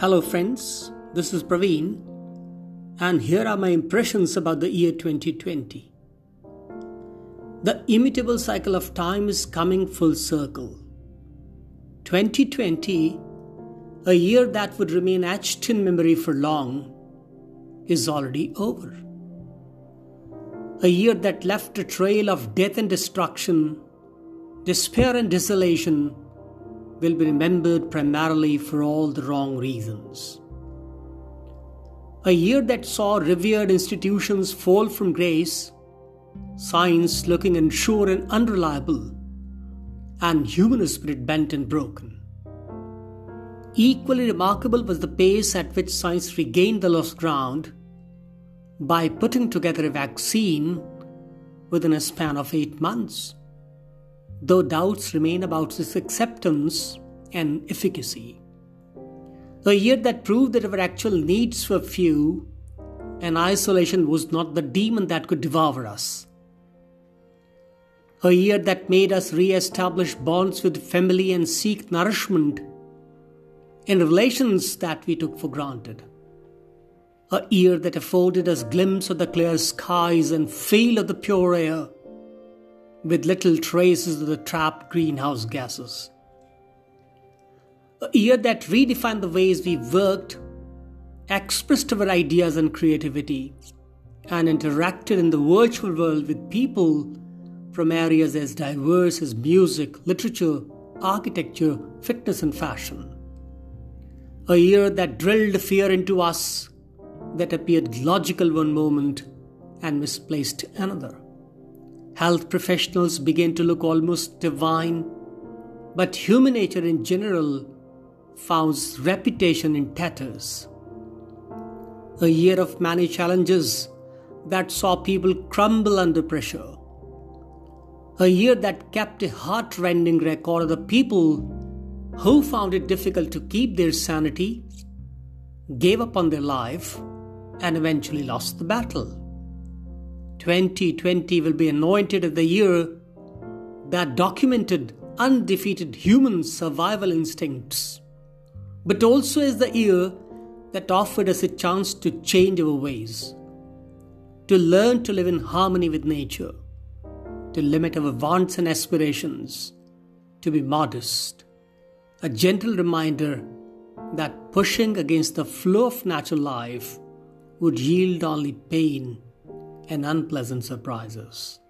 Hello, friends. This is Praveen, and here are my impressions about the year 2020. The immutable cycle of time is coming full circle. 2020, a year that would remain etched in memory for long, is already over. A year that left a trail of death and destruction, despair and desolation will be remembered primarily for all the wrong reasons. A year that saw revered institutions fall from grace, science looking unsure and unreliable, and human spirit bent and broken. Equally remarkable was the pace at which science regained the lost ground by putting together a vaccine within a span of eight months though doubts remain about its acceptance and efficacy. A year that proved that our actual needs were few and isolation was not the demon that could devour us. A year that made us re establish bonds with family and seek nourishment in relations that we took for granted. A year that afforded us glimpse of the clear skies and feel of the pure air with little traces of the trapped greenhouse gases. A year that redefined the ways we worked, expressed our ideas and creativity, and interacted in the virtual world with people from areas as diverse as music, literature, architecture, fitness, and fashion. A year that drilled fear into us that appeared logical one moment and misplaced another health professionals began to look almost divine, but human nature in general found reputation in tatters. A year of many challenges that saw people crumble under pressure. A year that kept a heart-rending record of the people who found it difficult to keep their sanity, gave up on their life, and eventually lost the battle. 2020 will be anointed as the year that documented undefeated human survival instincts, but also as the year that offered us a chance to change our ways, to learn to live in harmony with nature, to limit our wants and aspirations, to be modest. A gentle reminder that pushing against the flow of natural life would yield only pain and unpleasant surprises.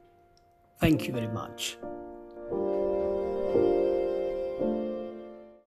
Thank you very much.